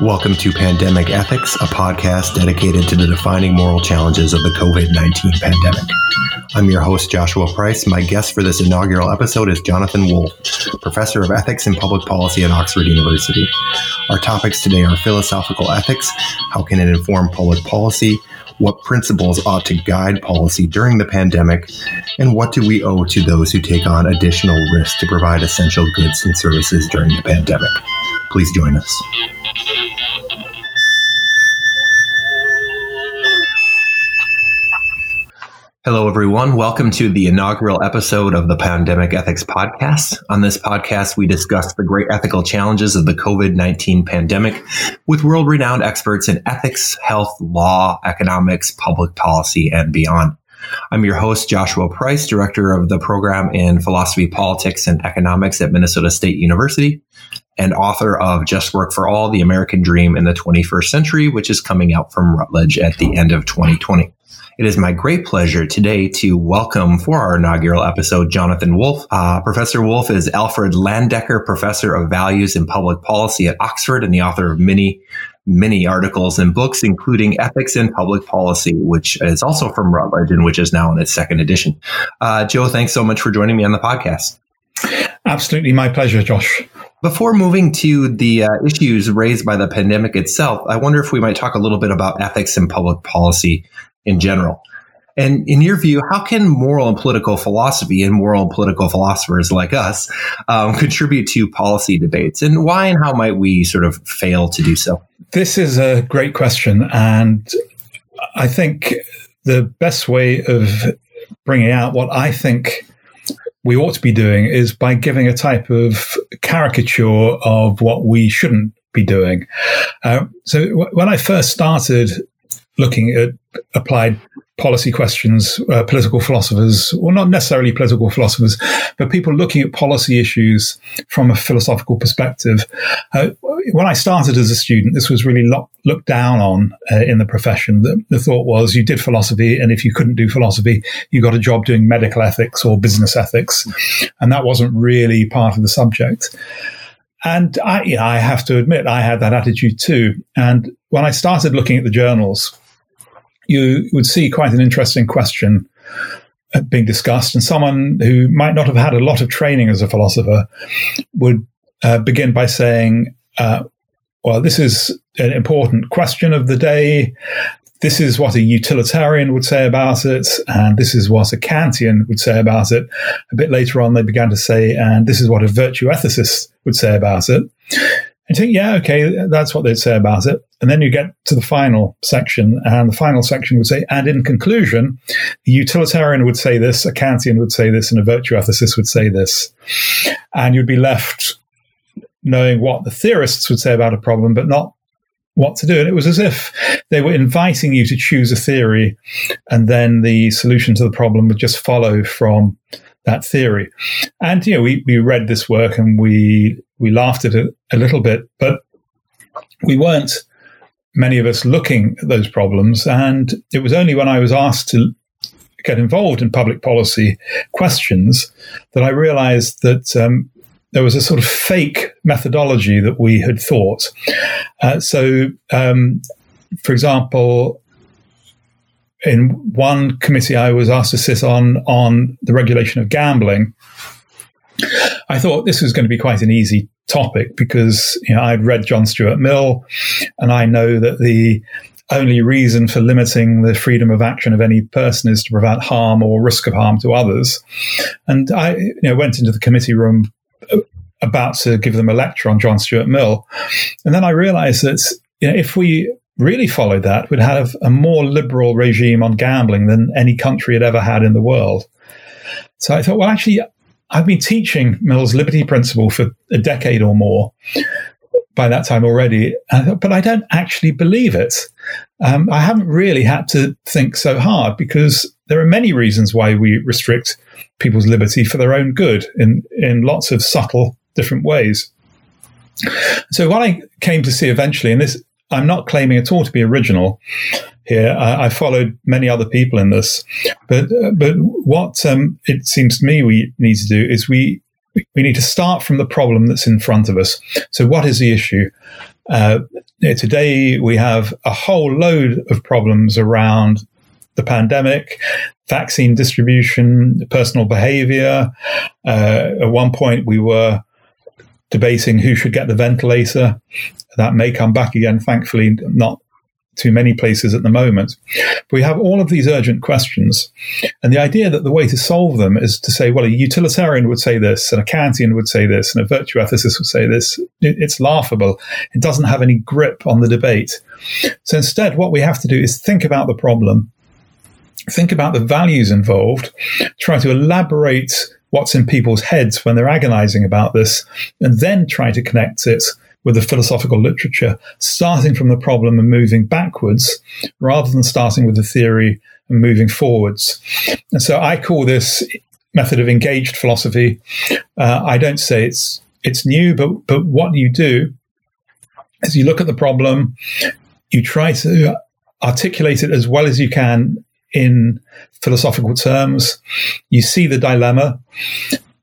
Welcome to Pandemic Ethics, a podcast dedicated to the defining moral challenges of the COVID 19 pandemic. I'm your host, Joshua Preiss. My guest for this inaugural episode is Jonathan Wolff, Professor of Ethics and Public Policy at Oxford University. Our topics today are philosophical ethics, how can it inform public policy, what principles ought to guide policy during the pandemic, and what do we owe to those who take on additional risk to provide essential goods and services during the pandemic. Please join us. Hello, everyone. Welcome to the inaugural episode of the Pandemic Ethics Podcast. On this podcast, we discuss the great ethical challenges of the COVID 19 pandemic with world renowned experts in ethics, health, law, economics, public policy, and beyond. I'm your host, Joshua Preiss, director of the program in philosophy, politics, and economics at Minnesota State University, and author of Just Work for All The American Dream in the 21st Century, which is coming out from Routledge at the end of 2020. It is my great pleasure today to welcome for our inaugural episode Jonathan Wolff. Uh, professor Wolff is Alfred Landecker Professor of Values and Public Policy at Oxford and the author of many many articles and books, including Ethics in Public Policy, which is also from Routledge and which is now in its second edition. Uh, Joe, thanks so much for joining me on the podcast. Absolutely, my pleasure, Josh. Before moving to the uh, issues raised by the pandemic itself, I wonder if we might talk a little bit about ethics in public policy in general. And in your view, how can moral and political philosophy and moral and political philosophers like us um, contribute to policy debates? And why and how might we sort of fail to do so? This is a great question. And I think the best way of bringing out what I think we ought to be doing is by giving a type of caricature of what we shouldn't be doing. Uh, so w- when I first started looking at applied policy questions, uh, political philosophers, or not necessarily political philosophers, but people looking at policy issues from a philosophical perspective. Uh, when I started as a student, this was really lo- looked down on uh, in the profession. The, the, thought was you did philosophy, and if you couldn't do philosophy, you got a job doing medical ethics or business ethics, and that wasn't really part of the subject. And I, you know, I have to admit, I had that attitude too. And when I started looking at the journals, you would see quite an interesting question uh, being discussed, and someone who might not have had a lot of training as a philosopher would uh, begin by saying, uh, Well, this is an important question of the day. This is what a utilitarian would say about it, and this is what a Kantian would say about it. A bit later on, they began to say, and this is what a virtue ethicist would say about it. And think, yeah, okay, that's what they'd say about it. And then you get to the final section, and the final section would say, and in conclusion, the utilitarian would say this, a Kantian would say this, and a virtue ethicist would say this. And you'd be left knowing what the theorists would say about a problem, but not what to do. And it was as if they were inviting you to choose a theory, and then the solution to the problem would just follow from that theory. And you know, we, we read this work and we we laughed at it a little bit, but we weren't many of us looking at those problems. And it was only when I was asked to get involved in public policy questions that I realized that um, there was a sort of fake methodology that we had thought. Uh, so, um, for example, in one committee I was asked to sit on on the regulation of gambling, I thought this was going to be quite an easy topic because you know I'd read John Stuart Mill, and I know that the only reason for limiting the freedom of action of any person is to prevent harm or risk of harm to others. And I you know, went into the committee room about to give them a lecture on John Stuart Mill, and then I realised that you know, if we really followed that, we'd have a more liberal regime on gambling than any country had ever had in the world. So I thought, well, actually, I've been teaching Mill's liberty principle for a decade or more by that time already, but I don't actually believe it. Um, I haven't really had to think so hard because there are many reasons why we restrict people's liberty for their own good in, in lots of subtle different ways. So what I came to see eventually, and this I'm not claiming at all to be original here. I, I followed many other people in this, but uh, but what um, it seems to me we need to do is we we need to start from the problem that's in front of us. So, what is the issue? Uh, today, we have a whole load of problems around the pandemic, vaccine distribution, personal behavior. Uh, at one point, we were debating who should get the ventilator. That may come back again, thankfully, not too many places at the moment. But we have all of these urgent questions. And the idea that the way to solve them is to say, well, a utilitarian would say this, and a Kantian would say this, and a virtue ethicist would say this. It's laughable. It doesn't have any grip on the debate. So instead, what we have to do is think about the problem, think about the values involved, try to elaborate what's in people's heads when they're agonizing about this, and then try to connect it with the philosophical literature, starting from the problem and moving backwards rather than starting with the theory and moving forwards. And so I call this method of engaged philosophy. Uh, I don't say it's it's new, but but what you do is you look at the problem, you try to articulate it as well as you can in philosophical terms. You see the dilemma.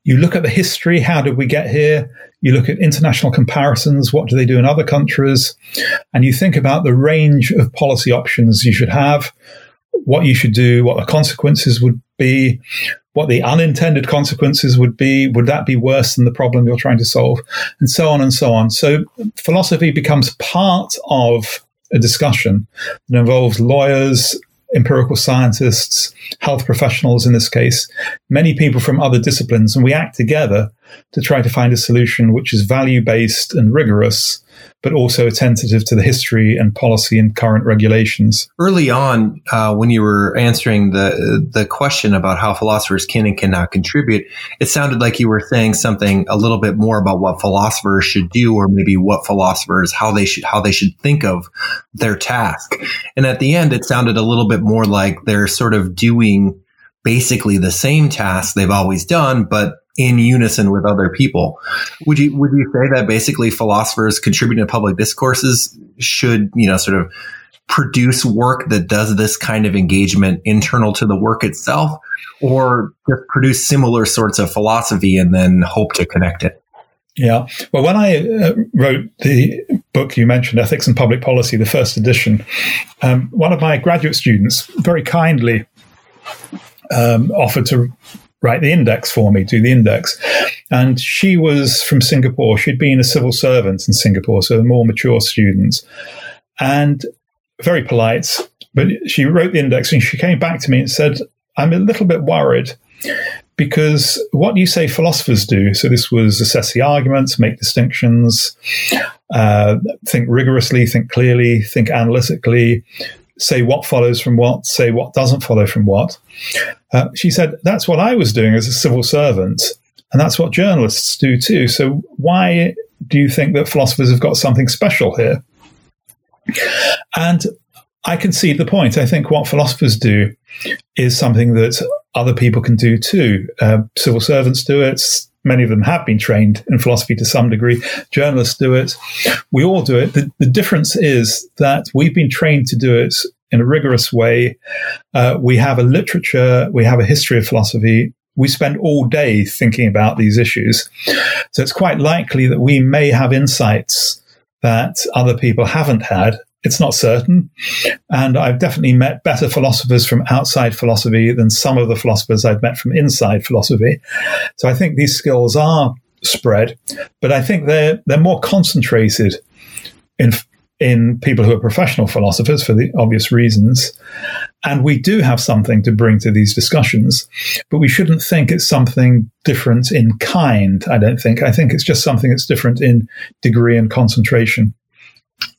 You look at the history. How did we get here? You look at international comparisons. What do they do in other countries? And you think about the range of policy options you should have, what you should do, what the consequences would be, what the unintended consequences would be. Would that be worse than the problem you're trying to solve? And so on and so on. So philosophy becomes part of a discussion that involves lawyers, empirical scientists, health professionals in this case, many people from other disciplines, and we act together to try to find a solution which is value based and rigorous but also attentive to the history and policy and current regulations. Early on, uh, when you were answering the the question about how philosophers can and cannot contribute, it sounded like you were saying something a little bit more about what philosophers should do, or maybe what philosophers how they should how they should think of their task. And at the end, it sounded a little bit more like they're sort of doing basically the same task they've always done, but in unison with other people. Would you would you say that basically philosophers contributing to public discourses should, you know, sort of produce work that does this kind of engagement internal to the work itself or just produce similar sorts of philosophy and then hope to connect it? Yeah. Well, when I uh, wrote the book you mentioned, Ethics and Public Policy, the first edition, um, one of my graduate students very kindly um, offered to write the index for me, do the index. And she was from Singapore. She'd been a civil servant in Singapore, so a more mature student. And very polite, but she wrote the index and she came back to me and said, I'm a little bit worried because what you say philosophers do, so this was assess the arguments, make distinctions, uh, think rigorously, think clearly, think analytically, say what follows from what, say what doesn't follow from what. Uh, she said, That's what I was doing as a civil servant. And that's what journalists do too. So why do you think that philosophers have got something special here? And I concede the point. I think what philosophers do is something that other people can do too. Uh, civil servants do it. Many of them have been trained in philosophy to some degree. Journalists do it. We all do it. The, the difference is that we've been trained to do it in a rigorous way. Uh, we have a literature, we have a history of philosophy. We spend all day thinking about these issues. So it's quite likely that we may have insights that other people haven't had. It's not certain. And I've definitely met better philosophers from outside philosophy than some of the philosophers I've met from inside philosophy. So I think these skills are spread, but I think they're, they're more concentrated in in people who are professional philosophers for the obvious reasons. And we do have something to bring to these discussions, but we shouldn't think it's something different in kind, I don't think. I think it's just something that's different in degree and concentration.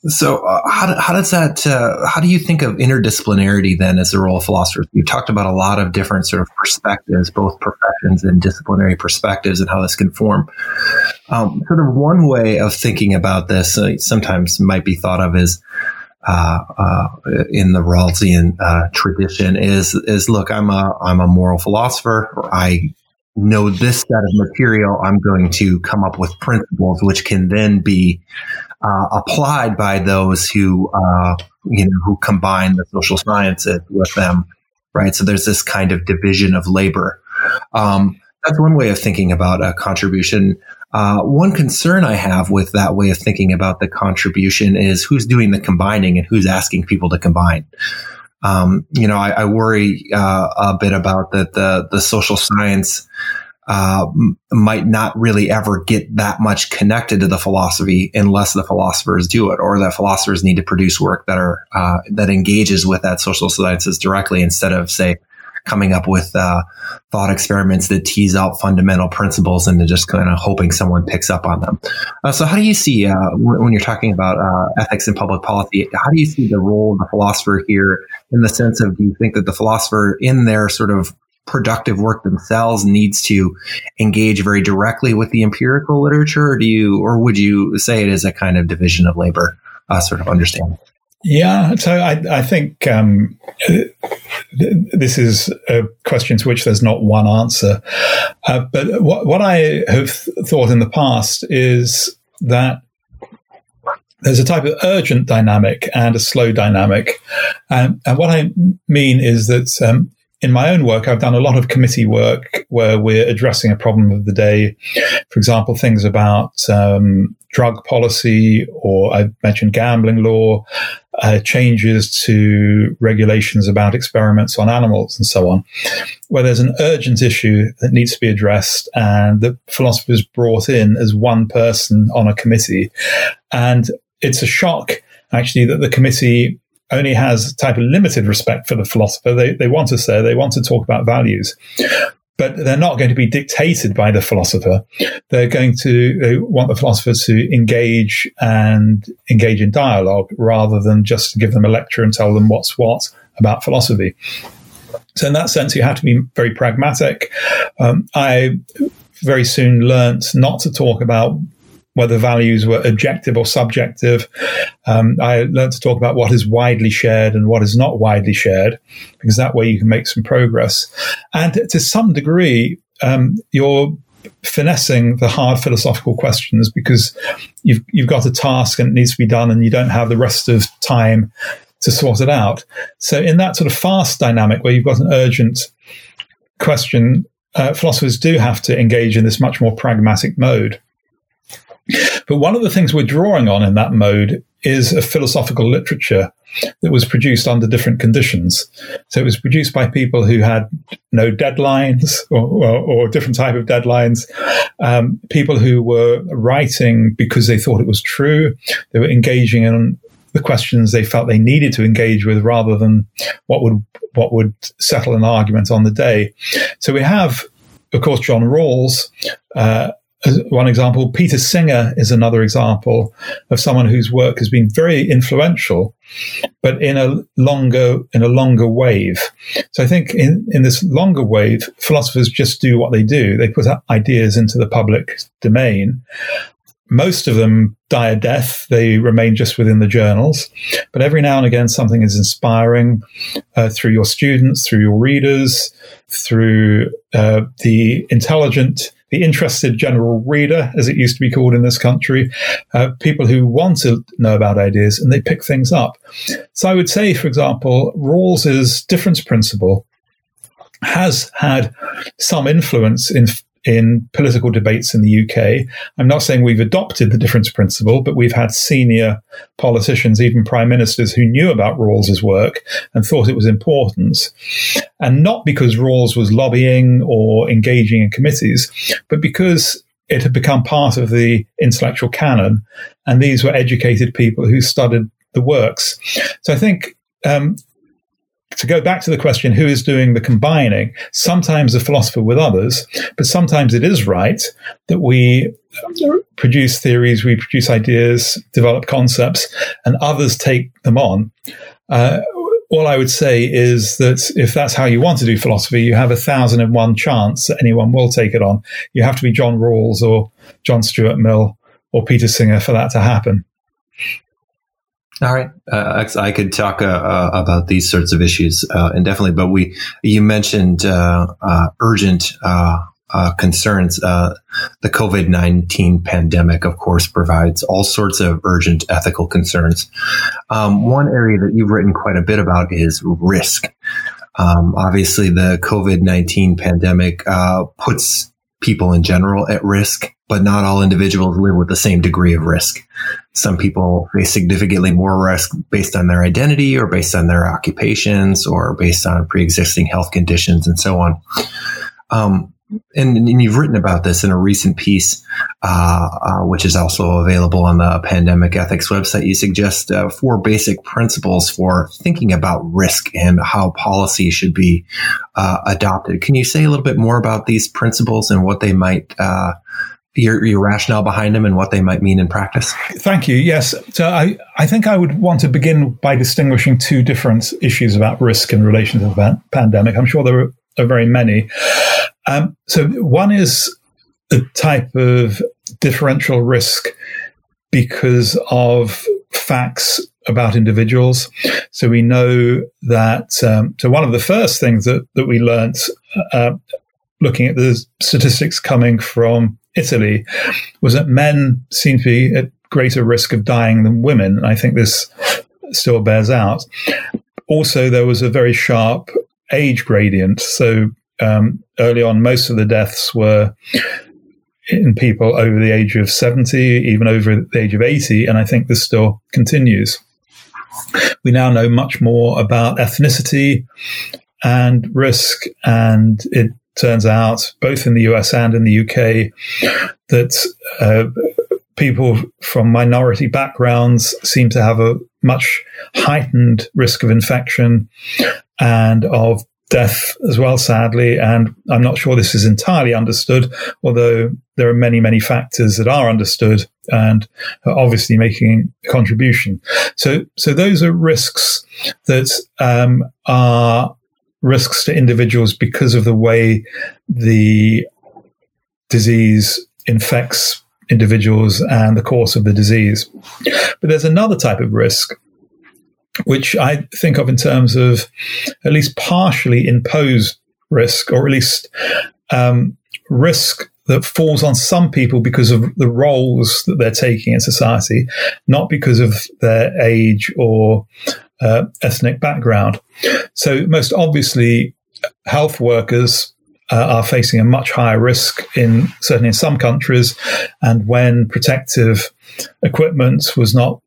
So, uh, how, how does that? Uh, how do you think of interdisciplinarity then as the role of philosophers? You've talked about a lot of different sort of perspectives, both professions and disciplinary perspectives, and how this can form. Um, sort of one way of thinking about this uh, sometimes might be thought of as uh, uh, in the Rawlsian uh, tradition is is look, I'm a I'm a moral philosopher. I know this set of material, I'm going to come up with principles which can then be uh, applied by those who uh, you know who combine the social sciences with them, right? So there's this kind of division of labor. Um, that's one way of thinking about a contribution. Uh, one concern I have with that way of thinking about the contribution is who's doing the combining and who's asking people to combine. Um, you know, I, I worry uh, a bit about that the the social science uh, might not really ever get that much connected to the philosophy unless the philosophers do it, or that philosophers need to produce work that are uh, that engages with that social sciences directly instead of say coming up with uh, thought experiments that tease out fundamental principles and just kind of hoping someone picks up on them. Uh, so, how do you see uh, when you're talking about uh, ethics and public policy? How do you see the role of the philosopher here? In the sense of, do you think that the philosopher, in their sort of productive work themselves needs to engage very directly with the empirical literature or do you or would you say it is a kind of division of labor uh, sort of understanding yeah, so I, I think um, this is a question to which there's not one answer. Uh, but what, what I have thought in the past is that there's a type of urgent dynamic and a slow dynamic. and what I mean is that um, in my own work, I've done a lot of committee work where we're addressing a problem of the day. For example, things about um, drug policy, or I mentioned gambling law, uh, changes to regulations about experiments on animals, and so on, where there's an urgent issue that needs to be addressed, and the philosopher is brought in as one person on a committee. And it's a shock, actually, that the committee only has type of limited respect for the philosopher. They, they want to say, they want to talk about values, but they're not going to be dictated by the philosopher. They're going to, they want the philosopher to engage and engage in dialogue rather than just to give them a lecture and tell them what's what about philosophy. So in that sense, you have to be very pragmatic. Um, I very soon learnt not to talk about whether values were objective or subjective. Um, I learned to talk about what is widely shared and what is not widely shared, because that way you can make some progress. And to some degree, um, you're finessing the hard philosophical questions because you've you've got a task and it needs to be done, and you don't have the rest of time to sort it out. So, in that sort of fast dynamic where you've got an urgent question, uh, philosophers do have to engage in this much more pragmatic mode. But one of the things we're drawing on in that mode is a philosophical literature that was produced under different conditions. So it was produced by people who had no deadlines or, or, or different type of deadlines, um, people who were writing because they thought it was true. They were engaging in the questions they felt they needed to engage with rather than what would what would settle an argument on the day. So we have, of course, John Rawls, uh, one example. Peter Singer is another example of someone whose work has been very influential, but in a longer in a longer wave. So I think in, in this longer wave, philosophers just do what they do. They put ideas into the public domain. Most of them die a death. They remain just within the journals. But every now and again, something is inspiring uh, through your students, through your readers, through uh, the intelligent the interested general reader, as it used to be called in this country, uh, people who want to know about ideas and they pick things up. So I would say, for example, Rawls's difference principle has had some influence in in political debates in the UK. I'm not saying we've adopted the difference principle, but we've had senior politicians, even prime ministers, who knew about Rawls's work and thought it was important. And not because Rawls was lobbying or engaging in committees, but because it had become part of the intellectual canon. And these were educated people who studied the works. So I think um, to go back to the question, who is doing the combining? Sometimes a philosopher with others, but sometimes it is right that we produce theories, we produce ideas, develop concepts, and others take them on. Uh, all I would say is that if that's how you want to do philosophy, you have a thousand and one chance that anyone will take it on. You have to be John Rawls or John Stuart Mill or Peter Singer for that to happen. All right, uh, I could talk uh, uh, about these sorts of issues uh, indefinitely, but we you mentioned uh, uh, urgent uh, concerns. Uh, the COVID 19 pandemic, of course, provides all sorts of urgent ethical concerns. Um, one area that you've written quite a bit about is risk. Um, obviously, the COVID 19 pandemic uh, puts people in general at risk, but not all individuals live with the same degree of risk. Some people face significantly more risk based on their identity or based on their occupations or based on pre existing health conditions and so on. Um, and, and, you've written about this in a recent piece, uh, uh, which is also available on the pandemic ethics website. You suggest uh, four basic principles for thinking about risk and how policy should be uh, adopted. Can you say a little bit more about these principles and what they might uh, your, your rationale behind them and what they might mean in practice? Thank you. Yes. So I, I think I would want to begin by distinguishing two different issues about risk in relation to the pandemic. I'm sure there are, very many. Um, so one is a type of differential risk because of facts about individuals. So we know that. Um, so one of the first things that that we learned, uh, looking at the statistics coming from Italy, was that men seem to be at greater risk of dying than women. I think this still bears out. Also, there was a very sharp age gradient. So um, early on, most of the deaths were in people over the age of 70, even over the age of 80, and I think this still continues. We now know much more about ethnicity and risk, and it turns out, both in the US and in the UK, that uh, people from minority backgrounds seem to have a much heightened risk of infection and of death as well, sadly. And I'm not sure this is entirely understood, although there are many, many factors that are understood and are obviously making a contribution. So, so those are risks that um, are risks to individuals because of the way the disease infects individuals and the course of the disease. But there's another type of risk which I think of in terms of at least partially imposed risk, or at least um, risk that falls on some people because of the roles that they're taking in society, not because of their age or uh, ethnic background. So, most obviously, health workers uh, are facing a much higher risk in certainly in some countries, and when protective equipment was not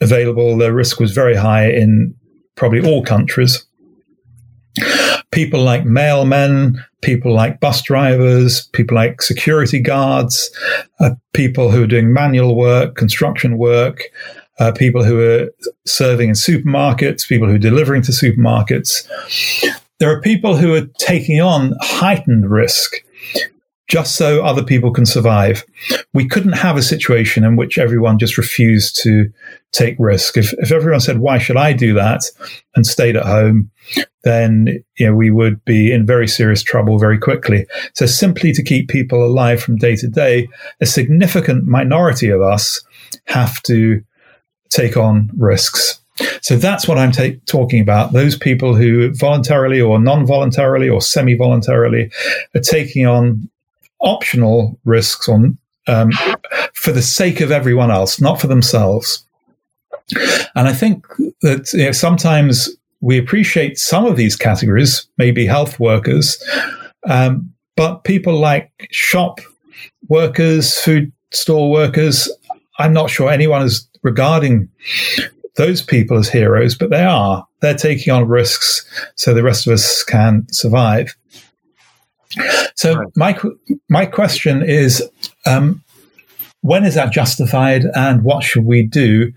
available, the risk was very high in probably all countries. People like mailmen, people like bus drivers, people like security guards, uh, people who are doing manual work, construction work, uh, people who are serving in supermarkets, people who are delivering to supermarkets. There are people who are taking on heightened risk just so other people can survive. We couldn't have a situation in which everyone just refused to take risk. If, if everyone said, why should I do that and stayed at home, then you know, we would be in very serious trouble very quickly. So simply to keep people alive from day to day, a significant minority of us have to take on risks. So that's what I'm ta- talking about. Those people who voluntarily or non voluntarily or semi voluntarily are taking on optional risks on um, for the sake of everyone else, not for themselves. And I think that you know, sometimes we appreciate some of these categories, maybe health workers, um, but people like shop workers, food store workers, I'm not sure anyone is regarding those people as heroes, but they are. They're taking on risks so the rest of us can survive. So right. my my question is, um, when is that justified, and what should we do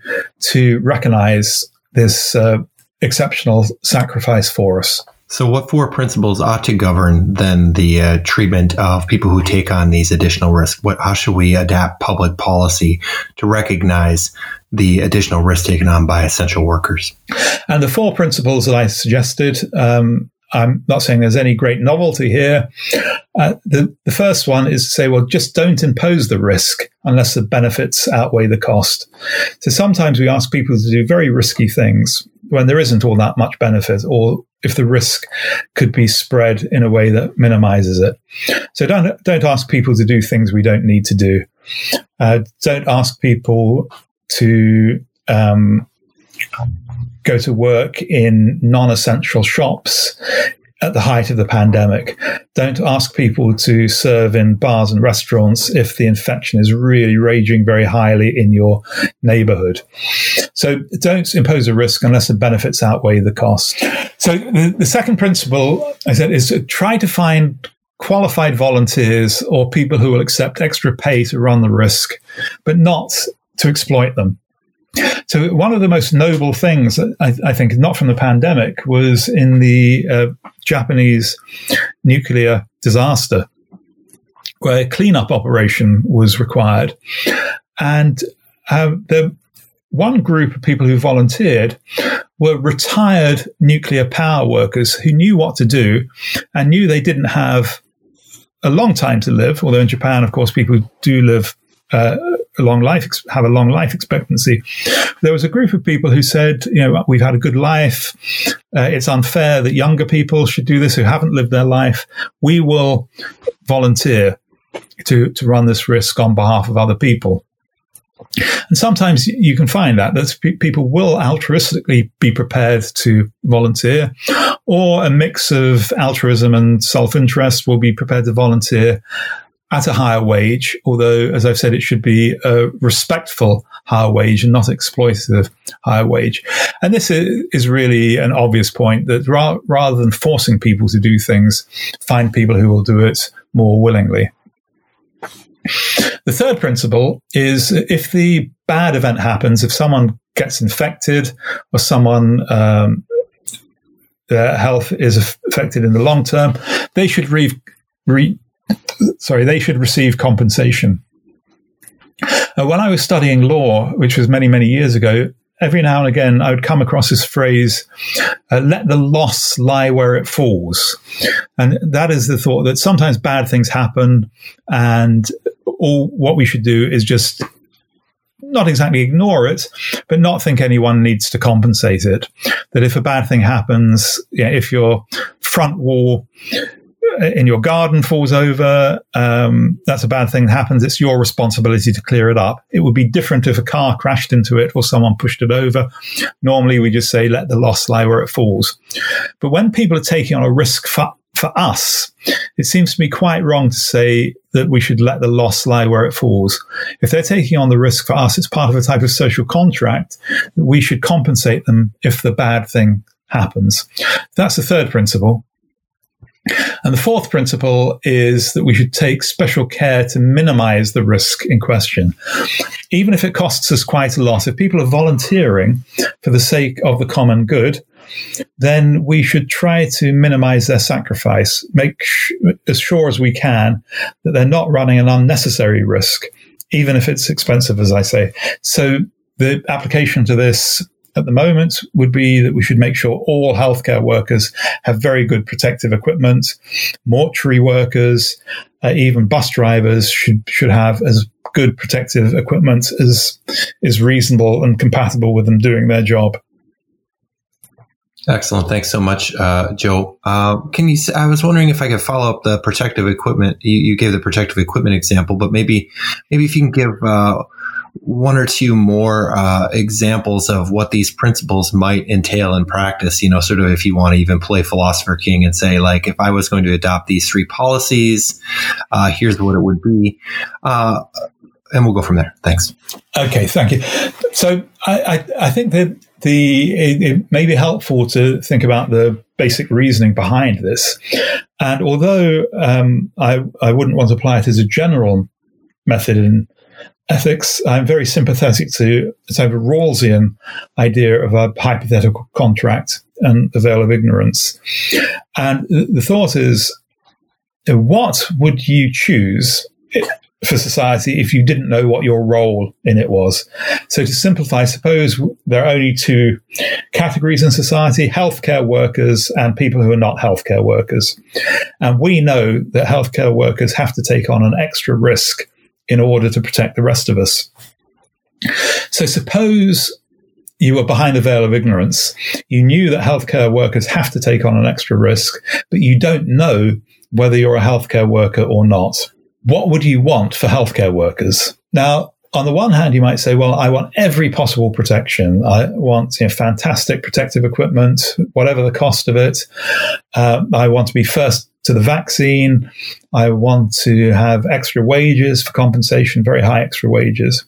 to recognise this uh, exceptional sacrifice for us? So, what four principles ought to govern then the uh, treatment of people who take on these additional risks? What, how should we adapt public policy to recognize the additional risk taken on by essential workers? And the four principles that I suggested um, I'm not saying there's any great novelty here. Uh, the, the first one is to say, well, just don't impose the risk unless the benefits outweigh the cost. So sometimes we ask people to do very risky things when there isn't all that much benefit or if the risk could be spread in a way that minimizes it. So don't don't ask people to do things we don't need to do. Uh, don't ask people to um, go to work in non-essential shops at the height of the pandemic. Don't ask people to serve in bars and restaurants if the infection is really raging very highly in your neighborhood. So don't impose a risk unless the benefits outweigh the cost. So the, the second principle I said is to try to find qualified volunteers or people who will accept extra pay to run the risk, but not to exploit them. So one of the most noble things, I, I think, not from the pandemic, was in the uh, Japanese nuclear disaster, where a cleanup operation was required, and uh, the one group of people who volunteered were retired nuclear power workers who knew what to do and knew they didn't have a long time to live. Although in Japan, of course, people do live uh, a long life, have a long life expectancy. There was a group of people who said, you know, we've had a good life. Uh, it's unfair that younger people should do this who haven't lived their life. We will volunteer to, to run this risk on behalf of other people. And sometimes you can find that that people will altruistically be prepared to volunteer, or a mix of altruism and self interest will be prepared to volunteer at a higher wage, although, as I've said, it should be a respectful higher wage and not exploitative higher wage. And this is really an obvious point that ra- rather than forcing people to do things, find people who will do it more willingly. The third principle is if the bad event happens, if someone gets infected or someone um, their health is affected in the long term, they should re, re sorry, they should receive compensation. Uh, when I was studying law, which was many, many years ago, every now and again I would come across this phrase, uh, let the loss lie where it falls. And that is the thought that sometimes bad things happen and all what we should do is just not exactly ignore it, but not think anyone needs to compensate it. That if a bad thing happens, yeah, if your front wall in your garden falls over, um, that's a bad thing that happens. It's your responsibility to clear it up. It would be different if a car crashed into it or someone pushed it over. Normally, we just say, let the loss lie where it falls. But when people are taking on a risk for, for us, it seems to me quite wrong to say that we should let the loss lie where it falls. If they're taking on the risk for us, it's part of a type of social contract that we should compensate them if the bad thing happens. That's the third principle. And the fourth principle is that we should take special care to minimize the risk in question. Even if it costs us quite a lot, if people are volunteering for the sake of the common good, then we should try to minimize their sacrifice, make sh- as sure as we can that they're not running an unnecessary risk, even if it's expensive, as I say. So the application to this at the moment would be that we should make sure all healthcare workers have very good protective equipment. Mortuary workers, uh, even bus drivers should should have as good protective equipment as is reasonable and compatible with them doing their job. Excellent. Thanks so much, uh, Joe. Uh, can you? I was wondering if I could follow up the protective equipment. You, you gave the protective equipment example, but maybe, maybe if you can give uh, one or two more uh, examples of what these principles might entail in practice. You know, sort of if you want to even play philosopher king and say, like, if I was going to adopt these three policies, uh, here's what it would be. Uh, and we'll go from there. Thanks. Okay, thank you. So I, I, I think that the it, it, may be helpful to think about the basic reasoning behind this. And although um, I, I wouldn't want to apply it as a general method in ethics, I'm very sympathetic to the type of Rawlsian idea of a hypothetical contract and the veil of ignorance. And the thought is, uh, what would you choose for society if you didn't know what your role in it was? So to simplify, suppose there are only two categories in society, healthcare workers and people who are not healthcare workers. And we know that healthcare workers have to take on an extra risk in order to protect the rest of us. So suppose you were behind the veil of ignorance. You knew that healthcare workers have to take on an extra risk, but you don't know whether you're a healthcare worker or not. What would you want for healthcare workers? Now, on the one hand, you might say, well, I want every possible protection. I want you know, fantastic protective equipment, whatever the cost of it. Uh, I want to be first to the vaccine. I want to have extra wages for compensation, very high extra wages.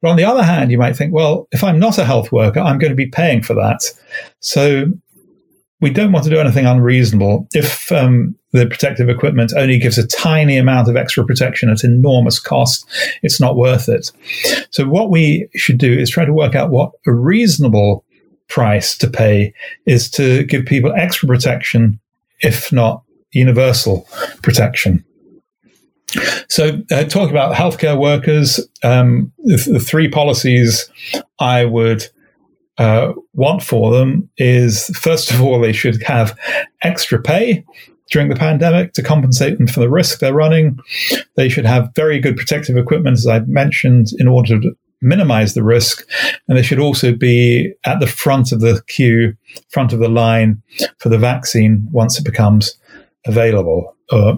But on the other hand, you might think, well, if I'm not a health worker, I'm going to be paying for that. So we don't want to do anything unreasonable. If um, the protective equipment only gives a tiny amount of extra protection at enormous cost, it's not worth it. So what we should do is try to work out what a reasonable price to pay is to give people extra protection, if not universal protection. So, uh, talk about healthcare workers. Um, the, the, three policies I would uh, want for them is first of all, they should have extra pay during the pandemic to compensate them for the risk they're running. They should have very good protective equipment, as I mentioned, in order to minimize the risk. And they should also be at the front of the queue, front of the line for the vaccine once it becomes available. Uh,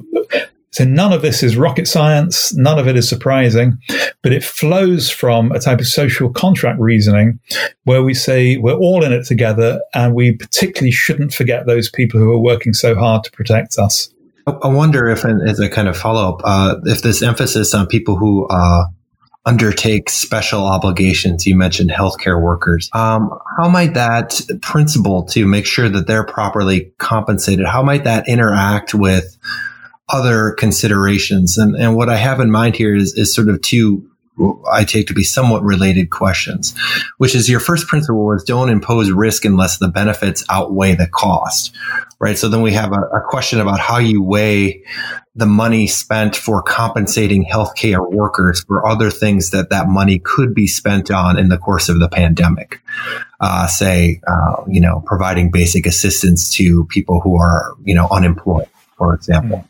so none of this is rocket science. None of it is surprising, but it flows from a type of social contract reasoning where we say we're all in it together and we particularly shouldn't forget those people who are working so hard to protect us. I wonder if, as a kind of follow up, uh, if this emphasis on people who uh, undertake special obligations, you mentioned healthcare workers, um, how might that principle to make sure that they're properly compensated, how might that interact with other considerations. And, and what I have in mind here is, is sort of two I take to be somewhat related questions, which is your first principle was don't impose risk unless the benefits outweigh the cost, right? So then we have a, a question about how you weigh the money spent for compensating healthcare workers for other things that that money could be spent on in the course of the pandemic. Uh, say, uh, you know, providing basic assistance to people who are, you know, unemployed for example.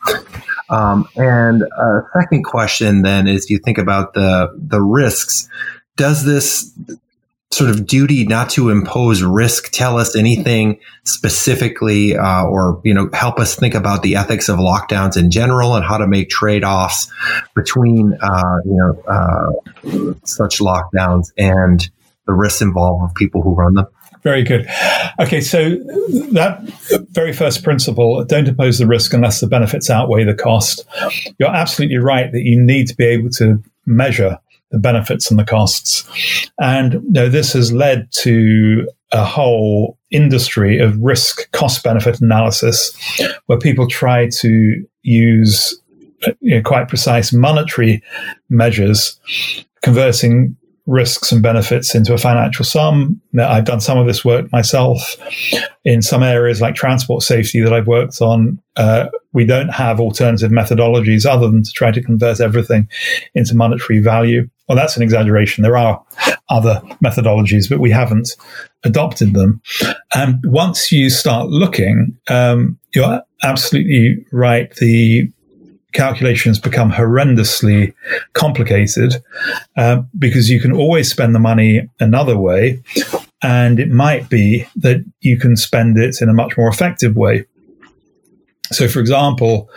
Um, and a second question then is you think about the the risks. Does this sort of duty not to impose risk tell us anything specifically uh, or you know help us think about the ethics of lockdowns in general and how to make trade-offs between uh, you know uh, such lockdowns and the risks involved with people who run them very good. Okay, so that very first principle don't impose the risk unless the benefits outweigh the cost. You're absolutely right that you need to be able to measure the benefits and the costs. And you know, this has led to a whole industry of risk cost benefit analysis where people try to use you know, quite precise monetary measures, converting risks and benefits into a financial sum. I've done some of this work myself in some areas like transport safety that I've worked on. Uh, we don't have alternative methodologies other than to try to convert everything into monetary value. Well, that's an exaggeration. There are other methodologies, but we haven't adopted them. And once you start looking, um, you're absolutely right. The calculations become horrendously complicated uh, because you can always spend the money another way. And it might be that you can spend it in a much more effective way. So, for example,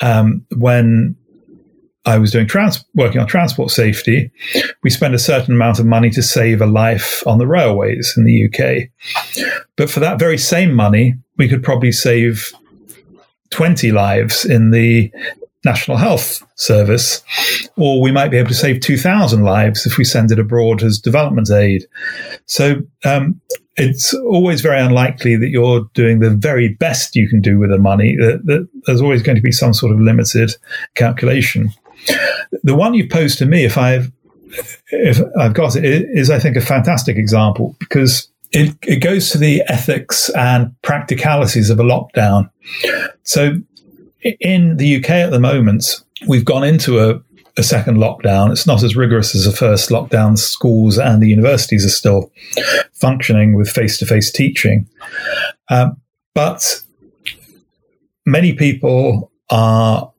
um, when I was doing trans- working on transport safety, we spent a certain amount of money to save a life on the railways in the UK. But for that very same money, we could probably save 20 lives in the National Health Service, or we might be able to save 2,000 lives if we send it abroad as development aid. So um, it's always very unlikely that you're doing the very best you can do with the money. That, that there's always going to be some sort of limited calculation. The one you posed to me, if I've if I've got it, is I think a fantastic example because it, it goes to the ethics and practicalities of a lockdown. So in the UK at the moment, we've gone into a, a second lockdown. It's not as rigorous as the first lockdown. Schools and the universities are still functioning with face to face teaching. Um, but many people are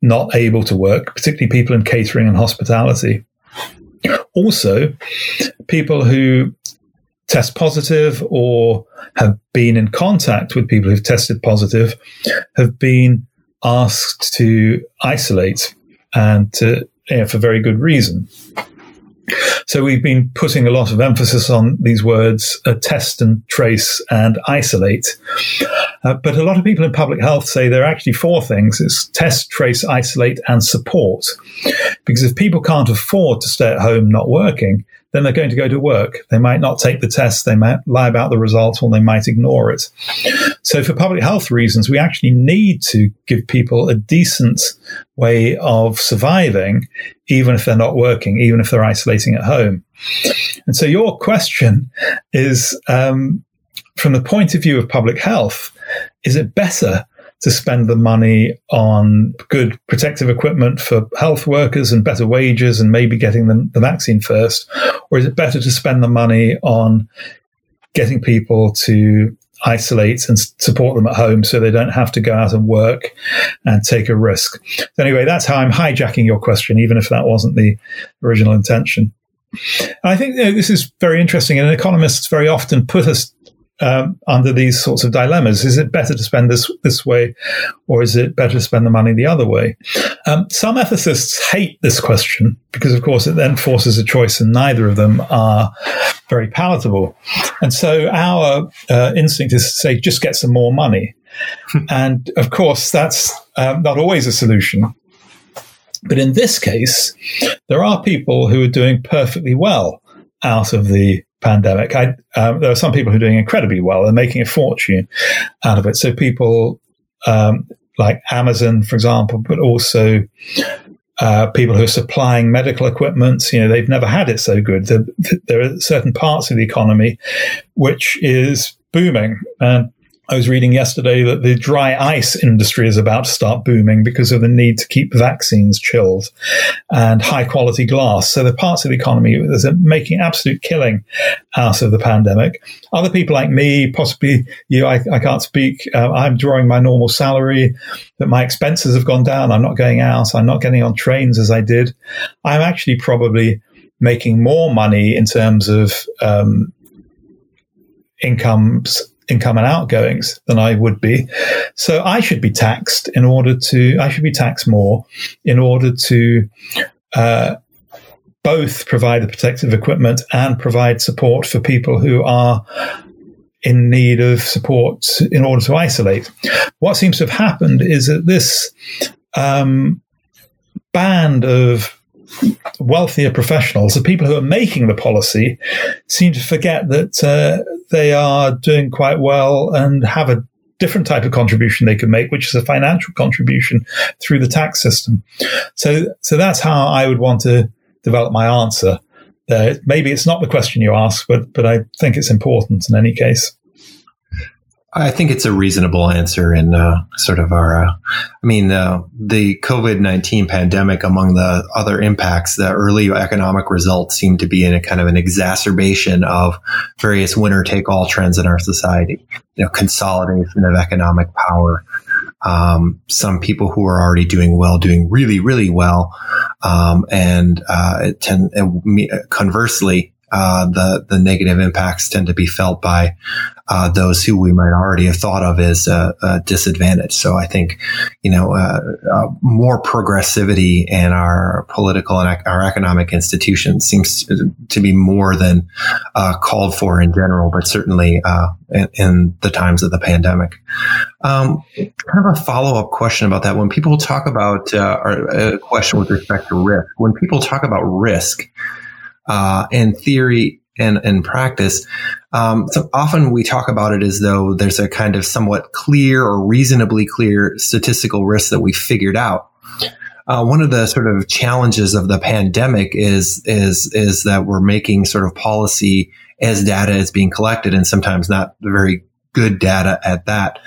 not able to work, particularly people in catering and hospitality. Also, people who test positive or have been in contact with people who've tested positive have been asked to isolate and to, you know, for very good reason. So we've been putting a lot of emphasis on these words uh, test and trace and isolate. Uh, but a lot of people in public health say there are actually four things. It's test, trace, isolate, and support. Because if people can't afford to stay at home not working, then they're going to go to work. They might not take the test, they might lie about the results, or they might ignore it. So, for public health reasons, we actually need to give people a decent way of surviving, even if they're not working, even if they're isolating at home. And so, your question is um, from the point of view of public health, is it better to spend the money on good protective equipment for health workers and better wages and maybe getting them the vaccine first? Or is it better to spend the money on getting people to isolate and support them at home so they don't have to go out and work and take a risk? So anyway, that's how I'm hijacking your question, even if that wasn't the original intention. I think you know, this is very interesting, and economists very often put us um, under these sorts of dilemmas. Is it better to spend this this way, or is it better to spend the money the other way? Um, some ethicists hate this question because, of course, it then forces a choice, and neither of them are very palatable. And so, our uh, instinct is to say, just get some more money. and of course, that's um, not always a solution. But in this case, there are people who are doing perfectly well out of the pandemic. I, um, there are some people who are doing incredibly well and making a fortune out of it. So people um, like Amazon, for example, but also uh, people who are supplying medical equipment, you know, they've never had it so good. There, there are certain parts of the economy which is booming, and I was reading yesterday that the dry ice industry is about to start booming because of the need to keep vaccines chilled and high quality glass. So the parts of the economy that are making absolute killing out of the pandemic. Other people like me, possibly you, I, I can't speak. Uh, I'm drawing my normal salary, but my expenses have gone down. I'm not going out. I'm not getting on trains as I did. I'm actually probably making more money in terms of um, incomes income and outgoings than I would be. So I should be taxed in order to, I should be taxed more in order to, uh, both provide the protective equipment and provide support for people who are in need of support in order to isolate. What seems to have happened is that this um, band of wealthier professionals, the people who are making the policy, seem to forget that uh, they are doing quite well and have a different type of contribution they can make, which is a financial contribution through the tax system. So, so that's how I would want to develop my answer. Uh, maybe it's not the question you ask, but but I think it's important in any case. I think it's a reasonable answer in uh, sort of our, uh, I mean, uh, the COVID 19 pandemic, among the other impacts, the early economic results seem to be in a kind of an exacerbation of various winner take all trends in our society. You know, consolidation of economic power. Um, some people who are already doing well, doing really, really well. Um, and, uh, tend, conversely, uh, the the negative impacts tend to be felt by uh, those who we might already have thought of as a, a disadvantaged. So I think, you know, uh, uh more progressivity in our political and our economic institutions seems to be more than uh, called for in general, but certainly uh, in, in, the times of the pandemic. Um, kind of a follow up question about that. When people talk about, or a question with respect to risk, when people talk about risk, uh, in theory and in practice, um, so often we talk about it as though there's a kind of somewhat clear or reasonably clear statistical risk that we figured out. Uh, one of the sort of challenges of the pandemic is is is that we're making sort of policy as data is being collected, and sometimes not very good data at that.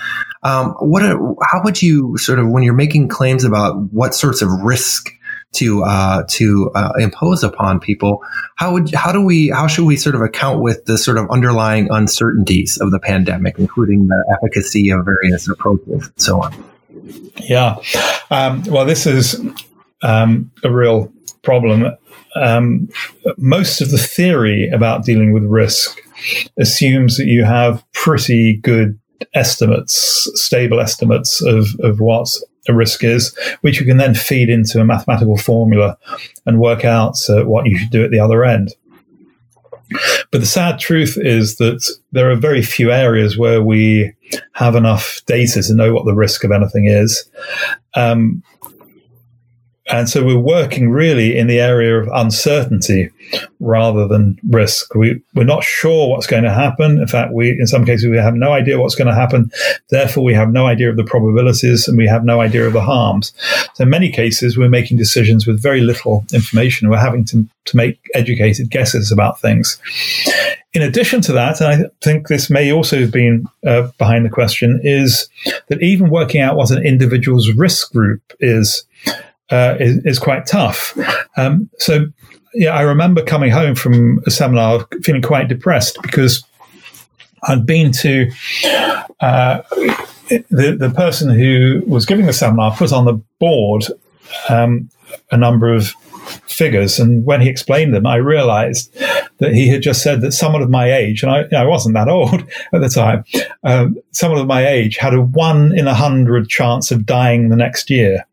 Um, what? How would you sort of when you're making claims about what sorts of risk to uh, to uh, impose upon people. How would how do we how should we sort of account with the sort of underlying uncertainties of the pandemic, including the efficacy of various approaches and so on? Yeah, um, well, this is um, a real problem. Um, most of the theory about dealing with risk assumes that you have pretty good estimates, stable estimates of, of what a risk is, which you can then feed into a mathematical formula and work out uh, what you should do at the other end. But the sad truth is that there are very few areas where we have enough data to know what the risk of anything is. Um, and so we're working really in the area of uncertainty rather than risk. We, we're not sure what's going to happen. In fact, we, in some cases, we have no idea what's going to happen. Therefore, we have no idea of the probabilities and we have no idea of the harms. So in many cases, we're making decisions with very little information. We're having to, to make educated guesses about things. In addition to that, and I think this may also have been uh, behind the question, is that even working out what an individual's risk group is uh, is, is, quite tough. Um, so, yeah, I remember coming home from a seminar feeling quite depressed because I'd been to uh, the the person who was giving the seminar put on the board um, a number of figures, and when he explained them, I realised that he had just said that someone of my age, and I, I wasn't that old at the time, um, someone of my age had a one in a hundred chance of dying the next year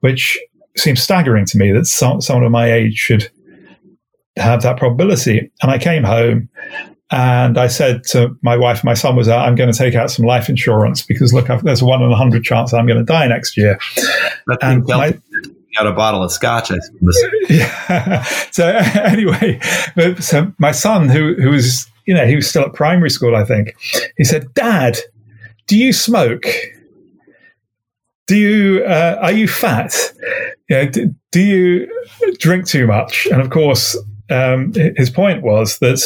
which seems staggering to me that some, someone of my age should have that probability. And I came home and I said to my wife, my son was out, I'm going to take out some life insurance because look, I've, there's a one in a hundred chance I'm going to die next year. That's and my, out a bottle of scotch, I suppose. Yeah. So anyway, so my son, who who was, you know, he was still at primary school, I think, he said, "Dad, do you smoke?" Do you uh, are you fat? Do, do, you drink too much? And of course, um, his point was that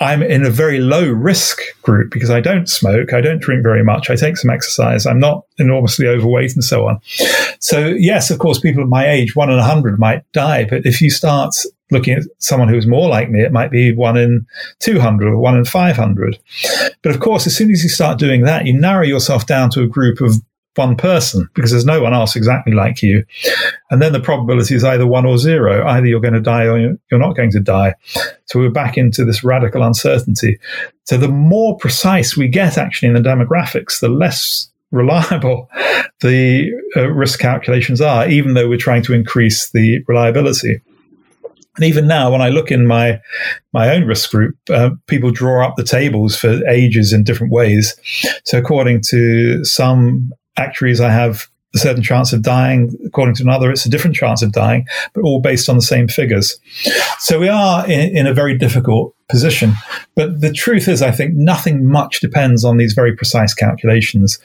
I'm in a very low risk group because I don't smoke, I don't drink very much, I take some exercise, I'm not enormously overweight, and so on. So yes, of course, people of my age, one in a hundred might die, but if you start looking at someone who's more like me, it might be one in 200 or one in 500. But of course, as soon as you start doing that, you narrow yourself down to a group of one person because there's no one else exactly like you. And then the probability is either one or zero. Either you're going to die or you're not going to die. So we're back into this radical uncertainty. So the more precise we get actually in the demographics, the less reliable the uh, risk calculations are, even though we're trying to increase the reliability. And even now, when I look in my my own risk group, uh, people draw up the tables for ages in different ways. So, according to some actuaries, I have a certain chance of dying. According to another, it's a different chance of dying, but all based on the same figures. So we are in, in, a very difficult position. But the truth is, I think nothing much depends on these very precise calculations.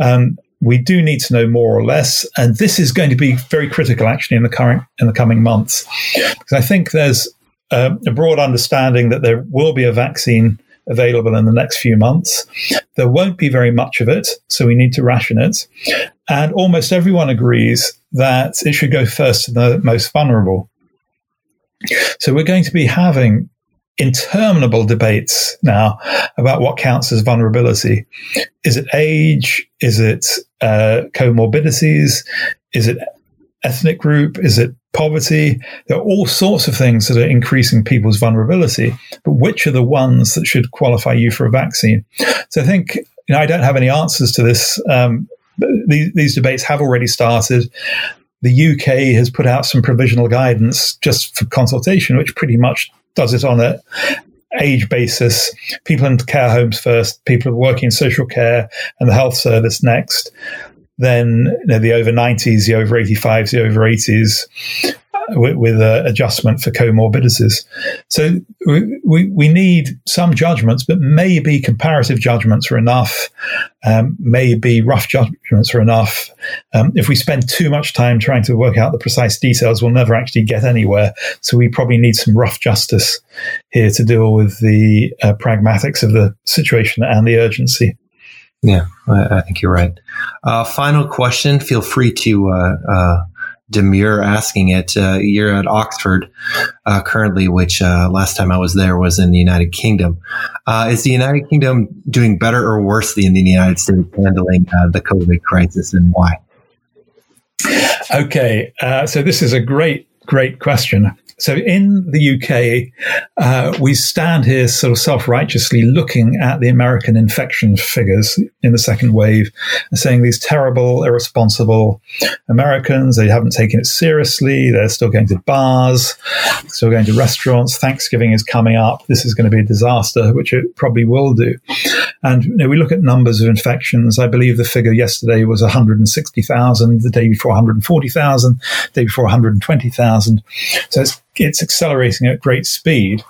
Um, we do need to know more or less, and this is going to be very critical, actually, in the current in the coming months, because I think there's a broad understanding that there will be a vaccine available in the next few months. There won't be very much of it, so we need to ration it. And almost everyone agrees that it should go first to the most vulnerable. So we're going to be having interminable debates now about what counts as vulnerability. Is it age? Is it uh, comorbidities? Is it ethnic group? Is it poverty? There are all sorts of things that are increasing people's vulnerability. But which are the ones that should qualify you for a vaccine? So I think you know, I don't have any answers to this. Um, these, these debates have already started. The UK has put out some provisional guidance just for consultation, which pretty much does it on a age basis. People in care homes first, people working in social care and the health service next then you know, the over 90s, the over 85s, the over 80s, uh, with, with uh, adjustment for comorbidities. So we, we, we, need some judgments, but maybe comparative judgments are enough. Um, maybe rough judgments are enough. Um, if we spend too much time trying to work out the precise details, we'll never actually get anywhere. So we probably need some rough justice here to deal with the uh, pragmatics of the situation and the urgency. Yeah, I, I think you're right. Uh, final question. Feel free to uh, uh, demur asking it. Uh, you're at Oxford uh, currently, which uh, last time I was there was in the United Kingdom. Is the United Kingdom doing better or worse than the United States handling the COVID crisis, and why? Okay, so this is a great, great question. So in the UK, uh, we stand here sort of self righteously looking at the American infection figures in the second wave and saying these terrible, irresponsible Americans, they haven't taken it seriously. They're still going to bars, still going to restaurants. Thanksgiving is coming up. This is going to be a disaster, which it probably will do. And you know, we look at numbers of infections. I believe the figure yesterday was 160,000, the day before 140,000, the day before 120,000. So it's it's accelerating at great speed.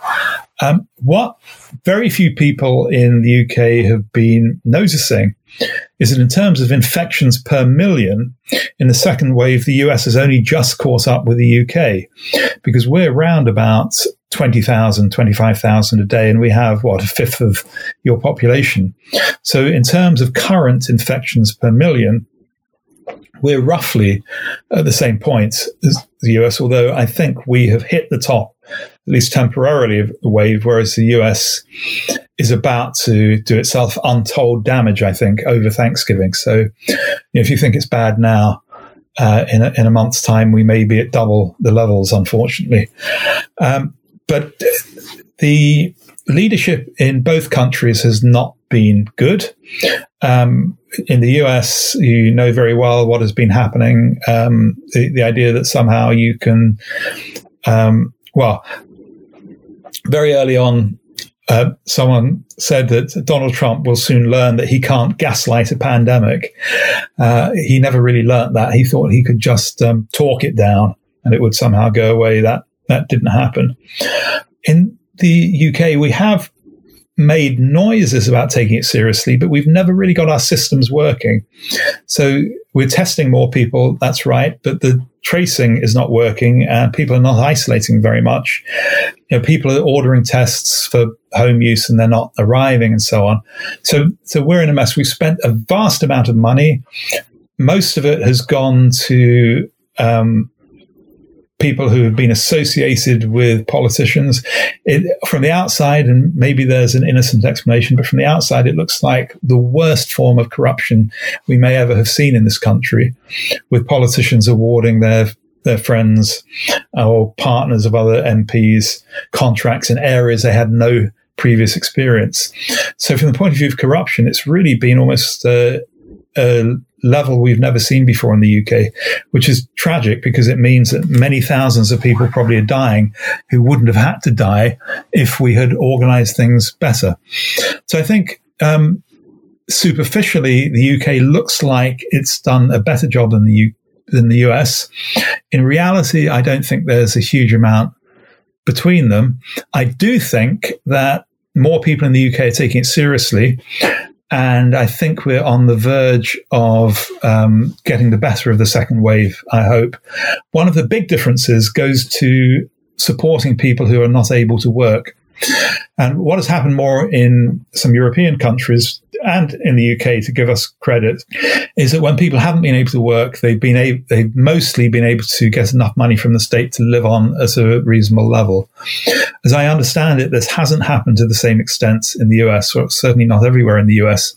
Um, what very few people in the UK have been noticing is that in terms of infections per million, in the second wave, the US has only just caught up with the UK because we're around about 20,000, 25,000 a day, and we have what, a fifth of your population. So, in terms of current infections per million, we're roughly at the same point as the US, although I think we have hit the top, at least temporarily, of the wave, whereas the US is about to do itself untold damage, I think, over Thanksgiving. So you know, if you think it's bad now, uh, in, a, in a month's time, we may be at double the levels, unfortunately. Um, but the leadership in both countries has not been good. Um, in the US, you know very well what has been happening. Um, the, the, idea that somehow you can, um, well, very early on, uh, someone said that Donald Trump will soon learn that he can't gaslight a pandemic. Uh, he never really learnt that. He thought he could just um, talk it down and it would somehow go away. That that didn't happen. In the UK, we have made noises about taking it seriously, but we've never really got our systems working. So we're testing more people, that's right, but the tracing is not working and people are not isolating very much. You know, people are ordering tests for home use and they're not arriving and so on. So, so we're in a mess. We've spent a vast amount of money. Most of it has gone to um, people who have been associated with politicians. It, from the outside, and maybe there's an innocent explanation, but from the outside, it looks like the worst form of corruption we may ever have seen in this country, with politicians awarding their their friends uh, or partners of other MPs contracts in areas they had no previous experience. So, from the point of view of corruption, it's really been almost a, a level we've never seen before in the UK, which is tragic because it means that many thousands of people probably are dying who wouldn't have had to die if we had organized things better. So I think um, superficially, the UK looks like it's done a better job than the U- than the US. In reality, I don't think there's a huge amount between them. I do think that more people in the UK are taking it seriously. And I think we're on the verge of um, getting the better of the second wave, I hope. One of the big differences goes to supporting people who are not able to work. And what has happened more in some European countries and in the UK, to give us credit, is that when people haven't been able to work, they've been able, they've mostly been able to get enough money from the state to live on at a reasonable level. As I understand it, this hasn't happened to the same extent in the US, or certainly not everywhere in the US.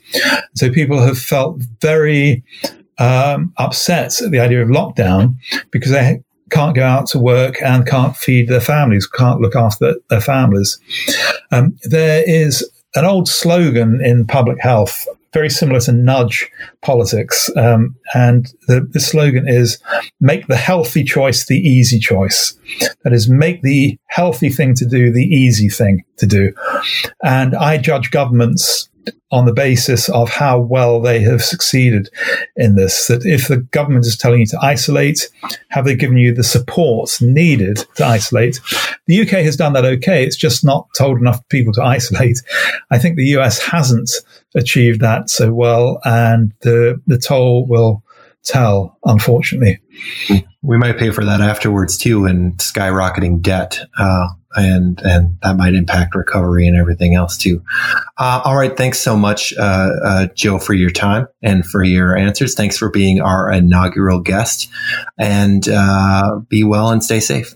So people have felt very um, upset at the idea of lockdown because they can't go out to work and can't feed their families, can't look after their families. Um, there is an old slogan in public health, very similar to nudge politics. Um, and the, the slogan is make the healthy choice the easy choice. That is, make the healthy thing to do the easy thing to do. And I judge governments on the basis of how well they have succeeded in this. That if the government is telling you to isolate, have they given you the support needed to isolate? The UK has done that okay. It's just not told enough people to isolate. I think the US hasn't achieved that so well, and the the toll will tell, unfortunately. We might pay for that afterwards too, in skyrocketing debt. Uh, and and that might impact recovery and everything else too. Uh, all right, thanks so much, uh, uh, Jo, for your time and for your answers. Thanks for being our inaugural guest, and uh, be well and stay safe.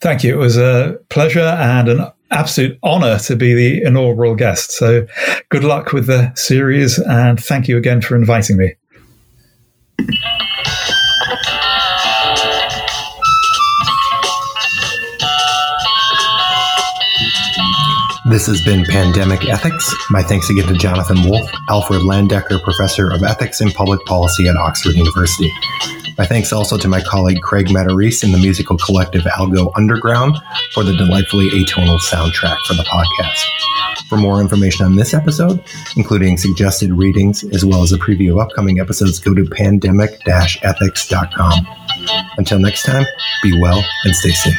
Thank you. It was a pleasure and an absolute honor to be the inaugural guest. So, good luck with the series, and thank you again for inviting me. This has been Pandemic Ethics. My thanks again to Jonathan Wolff, Alfred Landecker, Professor of Ethics and Public Policy at Oxford University. My thanks also to my colleague Craig Matarese in the musical collective Algo Underground for the delightfully atonal soundtrack for the podcast. For more information on this episode, including suggested readings as well as a preview of upcoming episodes, go to pandemic-ethics.com. Until next time, be well and stay safe.